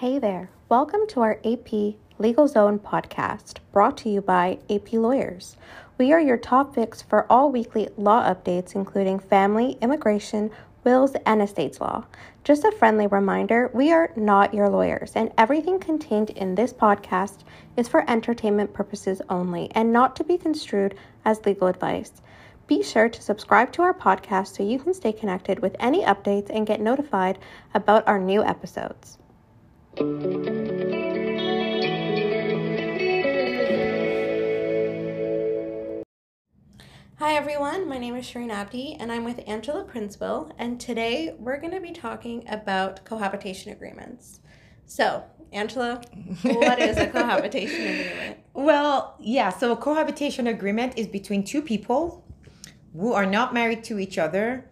Hey there. Welcome to our AP Legal Zone podcast, brought to you by AP Lawyers. We are your top fix for all weekly law updates, including family, immigration, wills, and estates law. Just a friendly reminder we are not your lawyers, and everything contained in this podcast is for entertainment purposes only and not to be construed as legal advice. Be sure to subscribe to our podcast so you can stay connected with any updates and get notified about our new episodes. Hi everyone, my name is Shireen Abdi and I'm with Angela Princeville and today we're going to be talking about cohabitation agreements. So, Angela, what is a cohabitation agreement? Well, yeah, so a cohabitation agreement is between two people who are not married to each other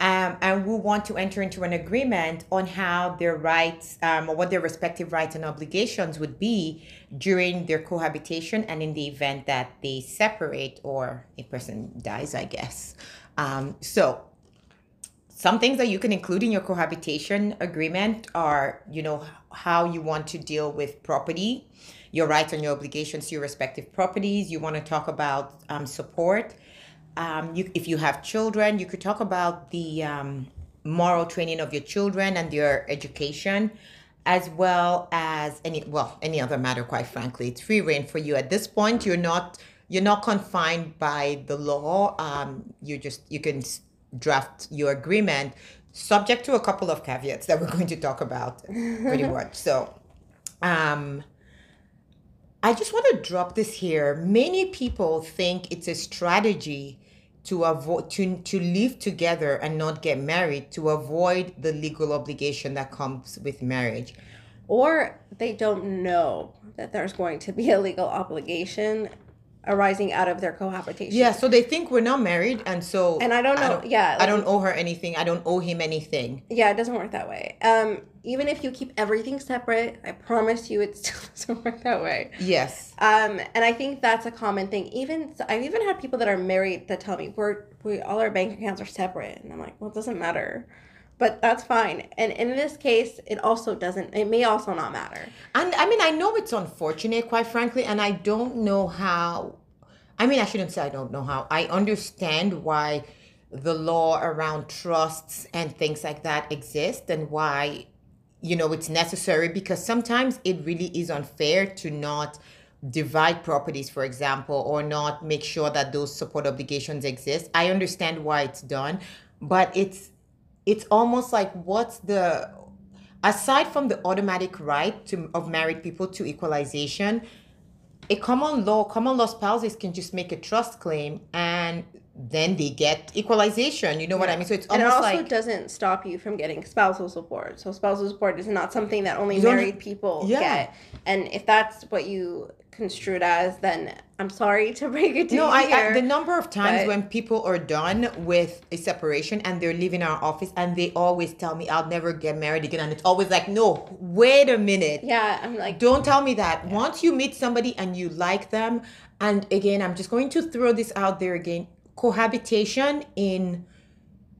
um, and who want to enter into an agreement on how their rights um, or what their respective rights and obligations would be during their cohabitation and in the event that they separate or a person dies, I guess. Um, so, some things that you can include in your cohabitation agreement are, you know, how you want to deal with property, your rights and your obligations to your respective properties. You want to talk about um, support um, you, if you have children, you could talk about the um, moral training of your children and their education, as well as any well any other matter. Quite frankly, it's free rein for you at this point. You're not you're not confined by the law. Um, you just you can draft your agreement subject to a couple of caveats that we're going to talk about pretty much. So, um, I just want to drop this here. Many people think it's a strategy to avoid to, to live together and not get married to avoid the legal obligation that comes with marriage or they don't know that there's going to be a legal obligation arising out of their cohabitation. Yeah, so they think we're not married, and so and I don't know. I don't, yeah, like, I don't owe her anything. I don't owe him anything. Yeah, it doesn't work that way. Um, even if you keep everything separate, I promise you, it still doesn't work that way. Yes. Um, and I think that's a common thing. Even I've even had people that are married that tell me we're we all our bank accounts are separate, and I'm like, well, it doesn't matter but that's fine. And in this case, it also doesn't, it may also not matter. And I mean, I know it's unfortunate, quite frankly, and I don't know how, I mean, I shouldn't say I don't know how. I understand why the law around trusts and things like that exist and why, you know, it's necessary because sometimes it really is unfair to not divide properties, for example, or not make sure that those support obligations exist. I understand why it's done, but it's it's almost like what's the aside from the automatic right to, of married people to equalization a common law common law spouses can just make a trust claim and then they get equalization you know yeah. what i mean so it's almost and it also like, doesn't stop you from getting spousal support so spousal support is not something that only married people yeah. get and if that's what you construed as, then I'm sorry to break it to no, you. No, I, the number of times but, when people are done with a separation and they're leaving our office and they always tell me I'll never get married again, and it's always like, no, wait a minute. Yeah, I'm like, don't tell me that. Yeah. Once you meet somebody and you like them, and again, I'm just going to throw this out there again. Cohabitation in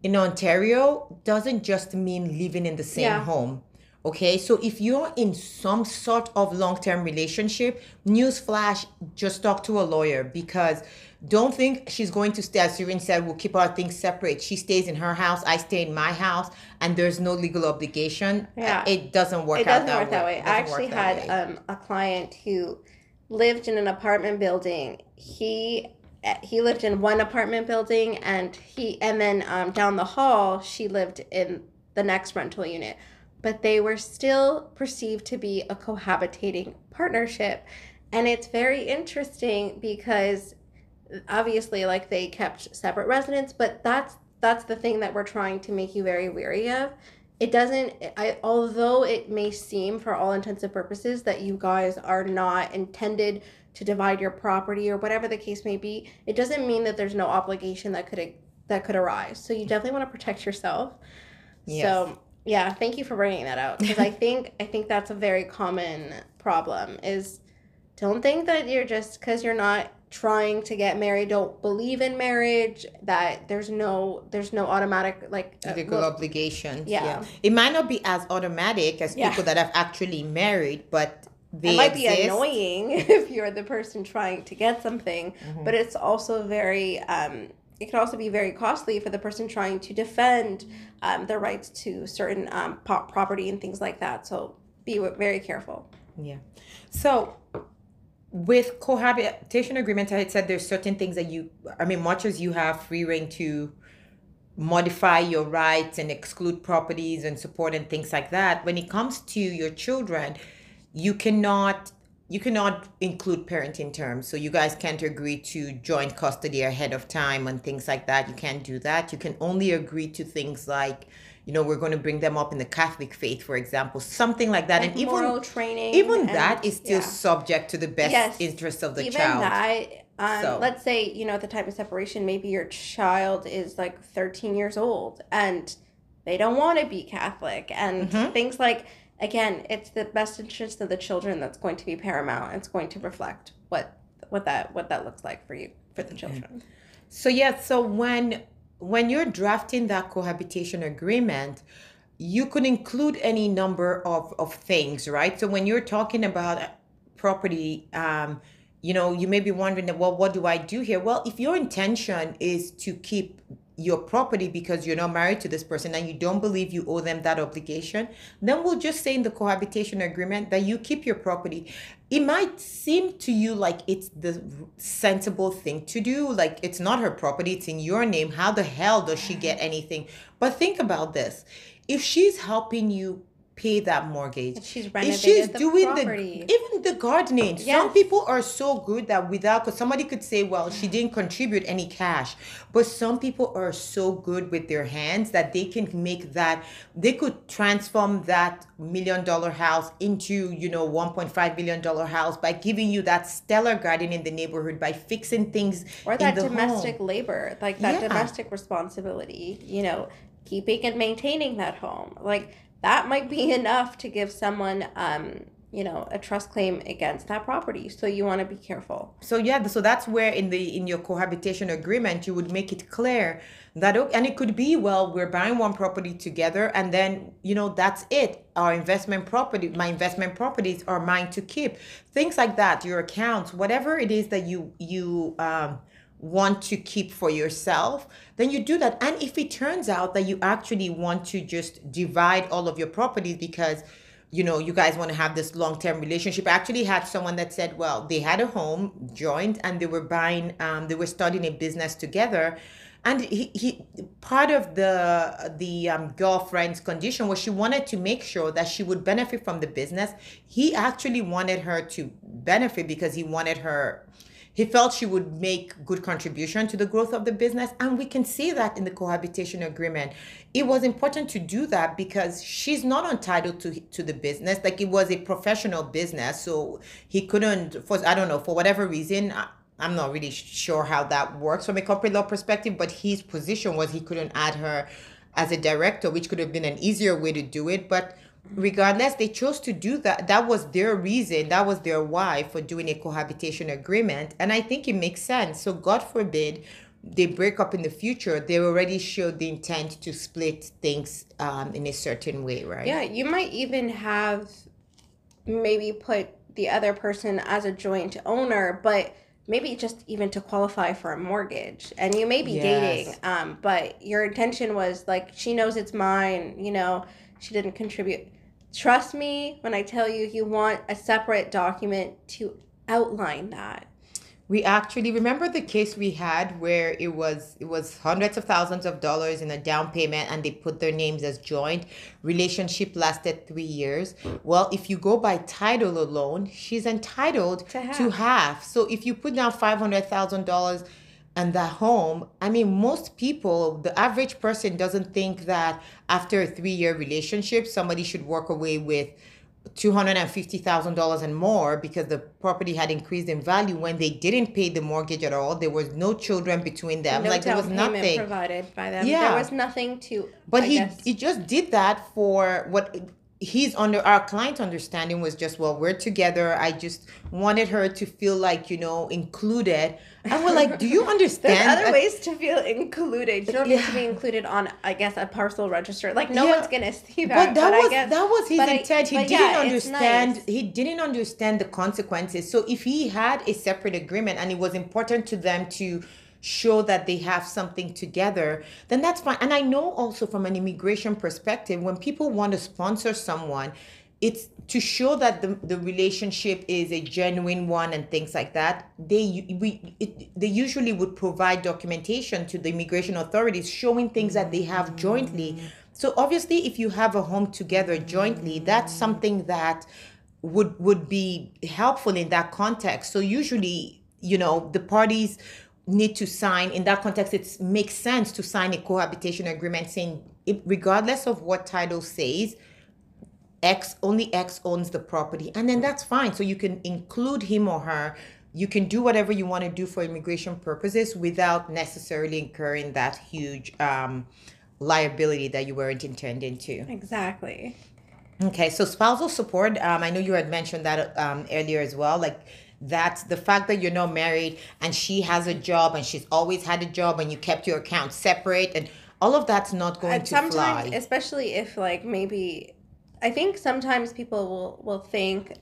in Ontario doesn't just mean living in the same yeah. home Okay, so if you're in some sort of long term relationship, newsflash, just talk to a lawyer because don't think she's going to stay. As Shireen said, we'll keep our things separate. She stays in her house, I stay in my house, and there's no legal obligation. Yeah. It doesn't work it doesn't that work that way. way. I actually had um, a client who lived in an apartment building. He he lived in one apartment building and he and then um, down the hall she lived in the next rental unit but they were still perceived to be a cohabitating partnership. And it's very interesting because obviously like they kept separate residence, but that's that's the thing that we're trying to make you very weary of. It doesn't I although it may seem for all intents and purposes that you guys are not intended to divide your property or whatever the case may be, it doesn't mean that there's no obligation that could that could arise. So you definitely want to protect yourself. Yes. So yeah, thank you for bringing that out because I think I think that's a very common problem is don't think that you're just because you're not trying to get married don't believe in marriage that there's no there's no automatic like uh, legal well, obligations. Yeah. It might not be as automatic as Yeah. people that have actually married, but it might exist. be annoying if you're the person trying to get something Mm-hmm. but it's also very um it can also be very costly for the person trying to defend um, their rights to certain um, property and things like that so be w- very careful Yeah. So with cohabitation agreements, I had said there's certain things that you, I mean, much as you have free rein to modify your rights and exclude properties and support and things like that, when it comes to your children, you cannot you cannot include parenting terms. So you guys can't agree to joint custody ahead of time and things like that. You can't do that. You can only agree to things like, you know, we're going to bring them up in the Catholic faith, for example, something like that. like and even moral training even and- that is still yeah. subject to the best Yes. interest of the even child. that um, So- let's say you know at the time of separation maybe your child is like 13 years old and they don't want to be catholic and Mhm. things like again it's the best interest of the children that's going to be paramount it's going to reflect what what that what that looks like for you for the children So yeah, so when when you're drafting that cohabitation agreement, you could include any number of, of things, right? So when you're talking about property, um, you know, you may be wondering, well, what do I do here? Well, if your intention is to keep your property because you're not married to this person and you don't believe you owe them that obligation, then we'll just say in the cohabitation agreement that you keep your property. It might seem to you like it's the sensible thing to do, like it's not her property, it's in your name. How the hell does she get anything? But think about this if she's helping you pay that mortgage, If she's if renovated she's the doing property. the even the gardening some people are so good that without because somebody could say well she didn't contribute any cash but some people are so good with their hands that they can make that they could transform that million dollar house into you know 1.5 billion dollar house by giving you that stellar garden in the neighborhood by fixing things or that domestic home. labor like that Yeah. domestic responsibility you know keeping and maintaining that home like that might be enough to give someone um you know a trust claim against that property. So you want to be careful. So yeah so that's where in the in your cohabitation agreement you would make it clear that and it could be well we're buying one property together and then you know that's it. Our investment property my investment properties are mine to keep. Things like that your accounts whatever it is that you you um want to keep for yourself, then you do that. And if it turns out that you actually want to just divide all of your properties because you know you guys want to have this long-term relationship i actually had someone that said well they had a home joined and they were buying um, they were starting a business together and he, he part of the the um, girlfriend's condition was she wanted to make sure that she would benefit from the business. He actually wanted her to benefit because he wanted her he felt she would make good contribution to the growth of the business. And we can see that in the cohabitation agreement. It was important to do that because she's not entitled to to the business. Like it was a professional business so he couldn't for i don't know for whatever reason I, i'm not really sure how that works from a corporate law perspective but his position was he couldn't add her as a director which could have been an easier way to do it. But regardless they chose to do that. That was their reason that was their why for doing a cohabitation agreement. And i think it makes sense. So god forbid they break up in the future they already showed the intent to split things um, in a certain way right? Yeah you might even have maybe put the other person as a joint owner but maybe just even to qualify for a mortgage. And you may be Yes. dating um, but your intention was like she knows it's mine you know she didn't contribute. Trust me when i tell you you want a separate document to outline that we actually remember the case we had where it was it was hundreds of thousands of dollars in a down payment and they put their names as joint. Relationship lasted three years. Well if you go by title alone she's entitled To half. to half. So if you put down five hundred thousand dollars and that home i mean most people the average person doesn't think that after a three year relationship somebody should walk away with $250,000 and more because the property had increased in value when they didn't pay the mortgage at all. There was no children between them. no like there was nothing. provided by them Yeah. there was nothing to But I he guess- he just did that for what he's under our client understanding was just well we're together. I just wanted her to feel like you know included. And we're like do you understand? there's other ways to feel included. You don't yeah. need to be included on i guess a parcel register. Like no yeah. one's gonna see that but that but was guess, that was his intent I, he didn't yeah, understand nice. he didn't understand the consequences. So if he had a separate agreement and it was important to them to show that they have something together, then that's fine. And I know also from an immigration perspective, when people want to sponsor someone, it's to show that the, the relationship is a genuine one and things like that they we it, they usually would provide documentation to the immigration authorities showing things that they have jointly so obviously if you have a home together jointly that's something that would would be helpful in that context so usually you know the parties need to sign in that context it makes sense to sign a cohabitation agreement saying it, regardless of what title says x only x owns the property and then that's fine. So you can include him or her. You can do whatever you want to do for immigration purposes without necessarily incurring that huge um, liability that you weren't intending to. Exactly. Okay so spousal support um, i know you had mentioned that um, earlier as well like that the fact that you're not married and she has a job and she's always had a job and you kept your account separate and all of that's not going and to sometimes, fly. Especially if like maybe I think sometimes people will will think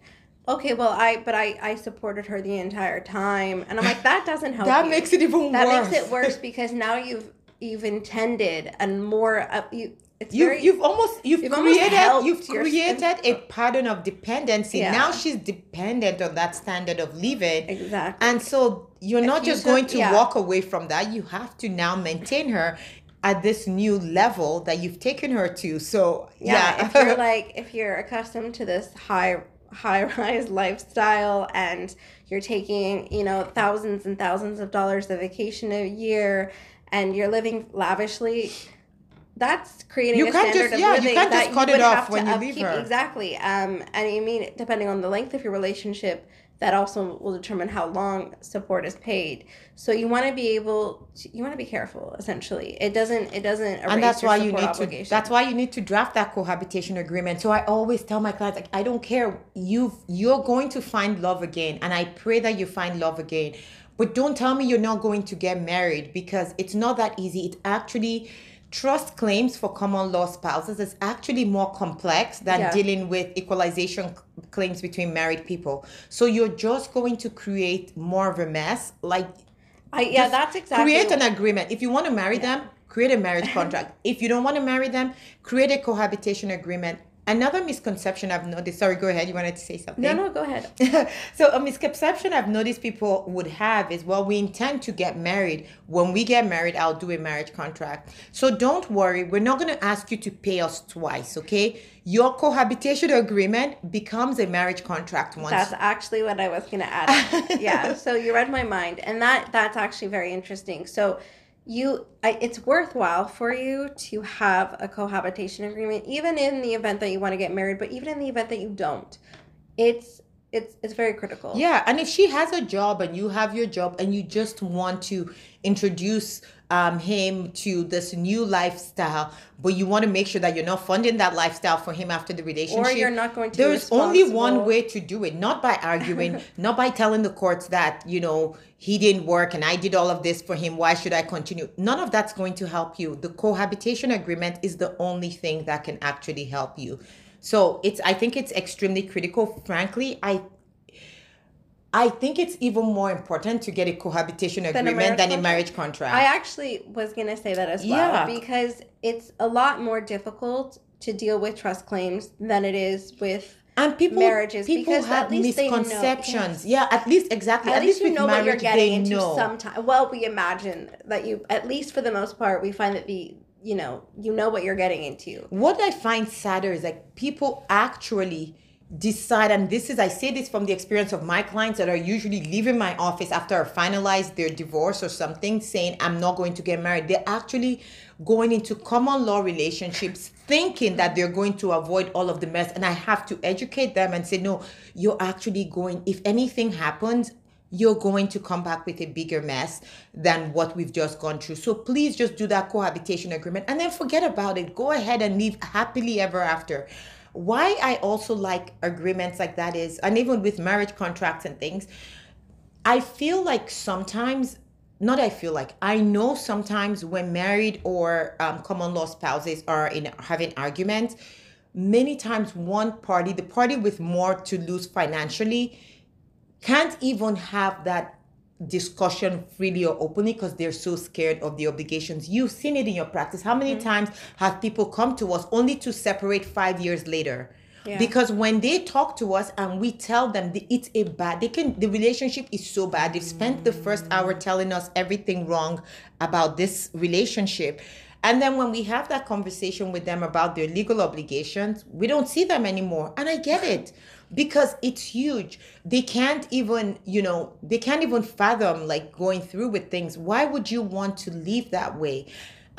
okay well i but i i supported her the entire time and i'm like that doesn't help that you. makes it even that worse that makes it worse because now you've you've intended and more uh, you it's you, very, you've almost you've, you've created almost you've created a pattern of dependency. Yeah. Now she's dependent on that standard of living. Exactly. And so you're if not you just took, going to yeah. walk away from that. You have to now maintain her at this new level that you've taken her to. So yeah, yeah. if you're like if you're accustomed to this high high rise lifestyle and you're taking, you know, thousands and thousands of dollars of vacation a year and you're living lavishly, that's creating you a standard just, of yeah, living you can't just cut it off when you upkeep. leave her. Exactly. Um, and you mean depending on the length of your relationship, that also will determine how long support is paid. So you want to be able, to, you want to be careful. Essentially, it doesn't, it doesn't. and that's why you need obligation. to. That's why you need to draft that cohabitation agreement. So I always tell my clients, like, I don't care. You you're going to find love again, and I pray that you find love again. But don't tell me you're not going to get married because it's not that easy. It actually trust claims for common law spouses is actually more complex than yeah. dealing with equalization claims between married people. So you're just going to create more of a mess. Like, I, yeah, that's exactly. Create an agreement. If you want to marry yeah. them, create a marriage contract. if you don't want to marry them, create a cohabitation agreement Another misconception I've noticed, sorry, go ahead. You wanted to say something? No, no, go ahead. so, a misconception I've noticed people would have is well, we intend to get married. When we get married, I'll do a marriage contract. So, don't worry. We're not going to ask you to pay us twice, okay? Your cohabitation agreement becomes a marriage contract once. That's actually what I was going to add. yeah. So, you read my mind. And that that's actually very interesting. So, you it's worthwhile for you to have a cohabitation agreement even in the event that you want to get married but even in the event that you don't. It's it's it's very critical. Yeah and if she has a job and you have your job and you just want to introduce um, him to this new lifestyle, but you want to make sure that you're not funding that lifestyle for him after the relationship. Or you're not going to. There's only one way to do it, not by arguing, not by telling the courts that you know he didn't work and I did all of this for him. Why should I continue? None of that's going to help you. The cohabitation agreement is the only thing that can actually help you. So it's I think it's extremely critical. Frankly, I I think it's even more important to get a cohabitation agreement than a marriage contract. I actually was going to say that as well yeah. because it's a lot more difficult to deal with trust claims than it is with and people marriages people because have misconceptions. Yes. Yeah, at least exactly. At, at least, least, you know marriage, what you're getting into. Sometimes, well, we imagine that you, at least for the most part, we find that the you know you know what you're getting into. What I find sadder is like people actually decide and this is i say this from the experience of my clients that are usually leaving my office after i finalize their divorce or something saying i'm not going to get married they're actually going into common law relationships thinking that they're going to avoid all of the mess and i have to educate them and say no you're actually going if anything happens you're going to come back with a bigger mess than what we've just gone through. So please just do that cohabitation agreement and then forget about it. Go ahead and live happily ever after why I also like agreements like that is, and even with marriage contracts and things, I feel like sometimes, not I feel like, I know sometimes when married or um, common law spouses are in having arguments, many times one party, the party with more to lose financially, can't even have that discussion freely or openly because they're so scared of the obligations. You've seen it in your practice. How many mm-hmm. times have people come to us only to separate five years later? Yeah. Because when they talk to us and we tell them it's a bad, they can the relationship is so bad. They've spent the first hour telling us everything wrong about this relationship. And then when we have that conversation with them about their legal obligations, we don't see them anymore. And I get it because it's huge. They can't even, you know, they can't even fathom like going through with things. Why would you want to leave that way?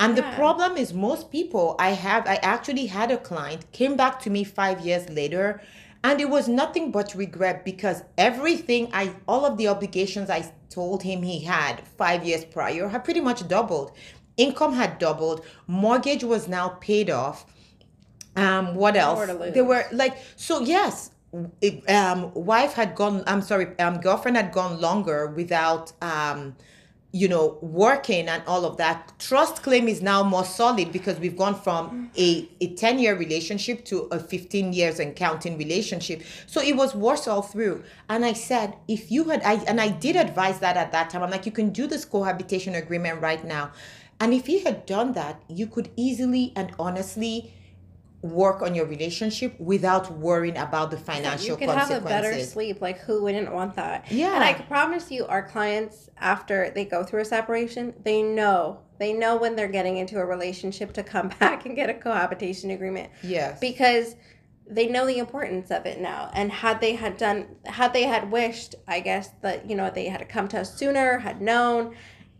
And yeah. the problem is most people I have I actually had a client came back to me 5 years later and it was nothing but regret because everything I all of the obligations I told him he had 5 years prior had pretty much doubled. Income had doubled, mortgage was now paid off. Um what else? They were like so yes, um, wife had gone i'm sorry um, girlfriend had gone longer without um, you know working and all of that. Trust claim is now more solid because we've gone from a, a 10 year relationship to a 15 years and counting relationship. So it was worse all through. And i said if you had i and i did advise that at that time. I'm like you can do this cohabitation agreement right now. And if he had done that you could easily and honestly work on your relationship without worrying about the financial you can have a better sleep. Like who wouldn't want that? Yeah. And i can promise you our clients after they go through a separation they know. They know when they're getting into a relationship to come back and get a cohabitation agreement. Yes. Because they know the importance of it now. And had they had done had they had wished i guess that you know they had come to us sooner had known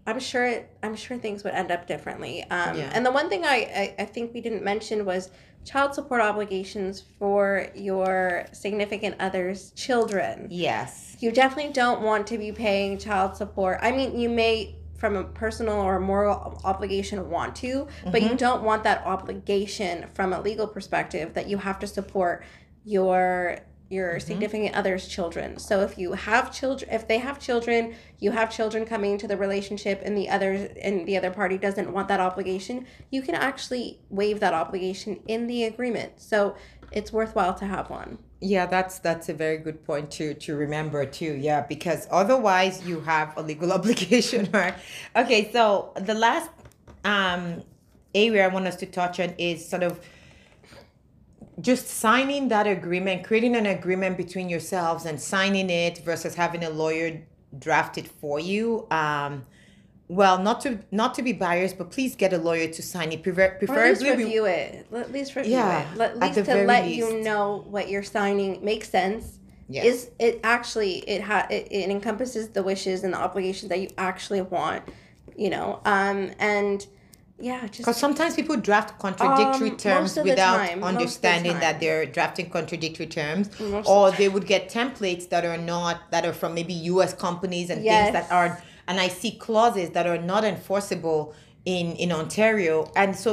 I'm sure I'm sure things would end up differently. Um, yeah. And the one thing I, I, I think we didn't mention was child support obligations for your significant other's children. Yes. You definitely don't want to be paying child support. I mean, you may from a personal or moral obligation want to, mm-hmm. but you mm-hmm. don't want that obligation from a legal perspective that you have to support your your mm-hmm. significant other's children. So if you have children, if they have children, you have children coming into the relationship, and the other and the other party doesn't want that obligation, you can actually waive that obligation in the agreement. So it's worthwhile to have one. Yeah, that's that's a very good point to to remember too. Yeah, because otherwise you have a legal obligation, right? Okay, so the last um area I want us to touch on is sort of just signing that agreement, creating an agreement between yourselves and signing it versus having a lawyer draft it for you. Um, well, not to not to be biased, but please get a lawyer to sign it. Prefer, preferably, or at least review it. At least review yeah, it. At least at to let least. you know what you're signing makes sense. Yes. Is it actually it ha it, it encompasses the wishes and the obligations that you actually want, you know, um, and yeah, just because sometimes people draft contradictory um, terms without time, understanding the that they're drafting contradictory terms, most or they would get templates that are not that are from maybe U.S. companies and yes. things that are, and I see clauses that are not enforceable in in Ontario, and so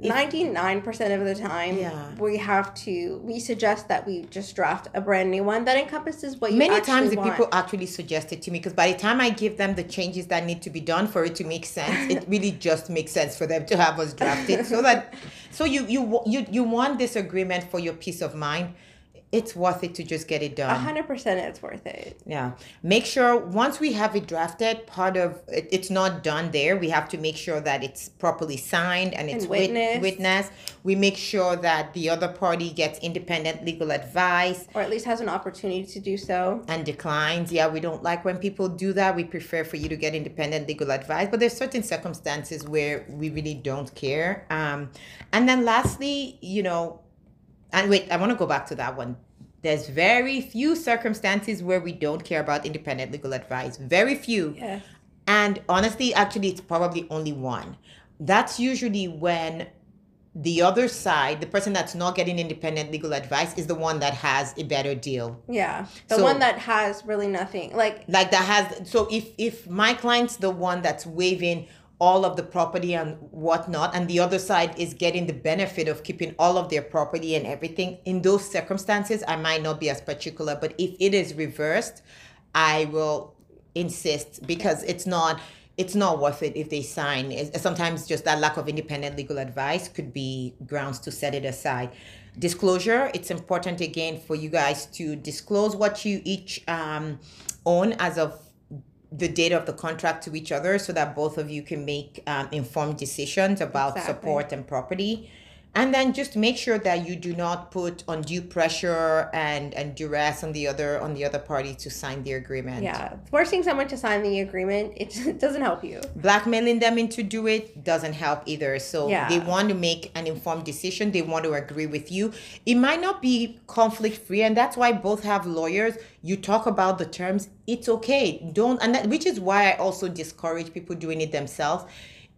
ninety nine percent of the time, yeah. we have to. We suggest that we just draft a brand new one that encompasses what you. Many times, the people actually suggest it to me because by the time I give them the changes that need to be done for it to make sense, it really just makes sense for them to have us draft it so that so you you you you want this agreement for your peace of mind it's worth it to just get it done. A hundred percent, it's worth it. Yeah, make sure once we have it drafted, part of it, it's not done there. We have to make sure that it's properly signed and it's and witnessed. witnessed. We make sure that the other party gets independent legal advice, or at least has an opportunity to do so, and declines. Yeah, we don't like when people do that. We prefer for you to get independent legal advice, but there's certain circumstances where we really don't care. Um, and then lastly, you know and wait, I want to go back to that one. There's very few circumstances where we don't care about independent legal advice. Very few. Yeah. And honestly, actually, it's probably only one. That's usually when the other side, the person that's not getting independent legal advice, is the one that has a better deal. Yeah, the so, one that has really nothing, like like that has. So if if my client's the one that's waiving all of the property and whatnot, and the other side is getting the benefit of keeping all of their property and everything. In those circumstances, I might not be as particular, but if it is reversed, I will insist because it's not it's not worth it if they sign. Sometimes just that lack of independent legal advice could be grounds to set it aside. Disclosure, it's important again for you guys to disclose what you each um, own as of the date of the contract to each other so that both of you can make um, informed decisions about exactly. support and property and then just make sure that you do not put undue pressure and and duress on the other on the other party to sign the agreement. Yeah forcing someone to sign the agreement it doesn't help you. Blackmailing them into do it doesn't help either. So yeah. they want to make an informed decision. They want to agree with you. It might not be conflict free and that's why both have lawyers. You talk about the terms it's okay. Don't and that, which is why i also discourage people doing it themselves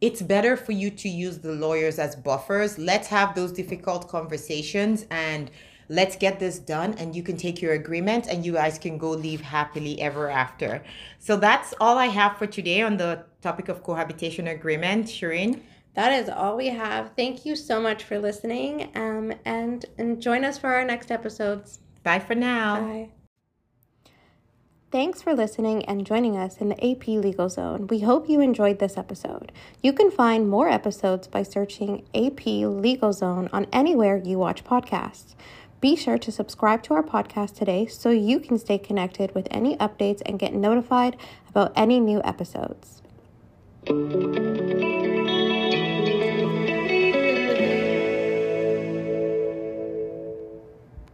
it's better for you to use the lawyers as buffers. Let's have those difficult conversations and let's get this done and you can take your agreement and you guys can go live happily ever after. So that's all I have for today on the topic of cohabitation agreement. Shireen? That is all we have. Thank you so much for listening um, and, and join us for our next episodes. Bye for now. Bye. Thanks for listening and joining us in the AP Legal Zone. We hope you enjoyed this episode. You can find more episodes by searching AP Legal Zone on anywhere you watch podcasts. Be sure to subscribe to our podcast today so you can stay connected with any updates and get notified about any new episodes.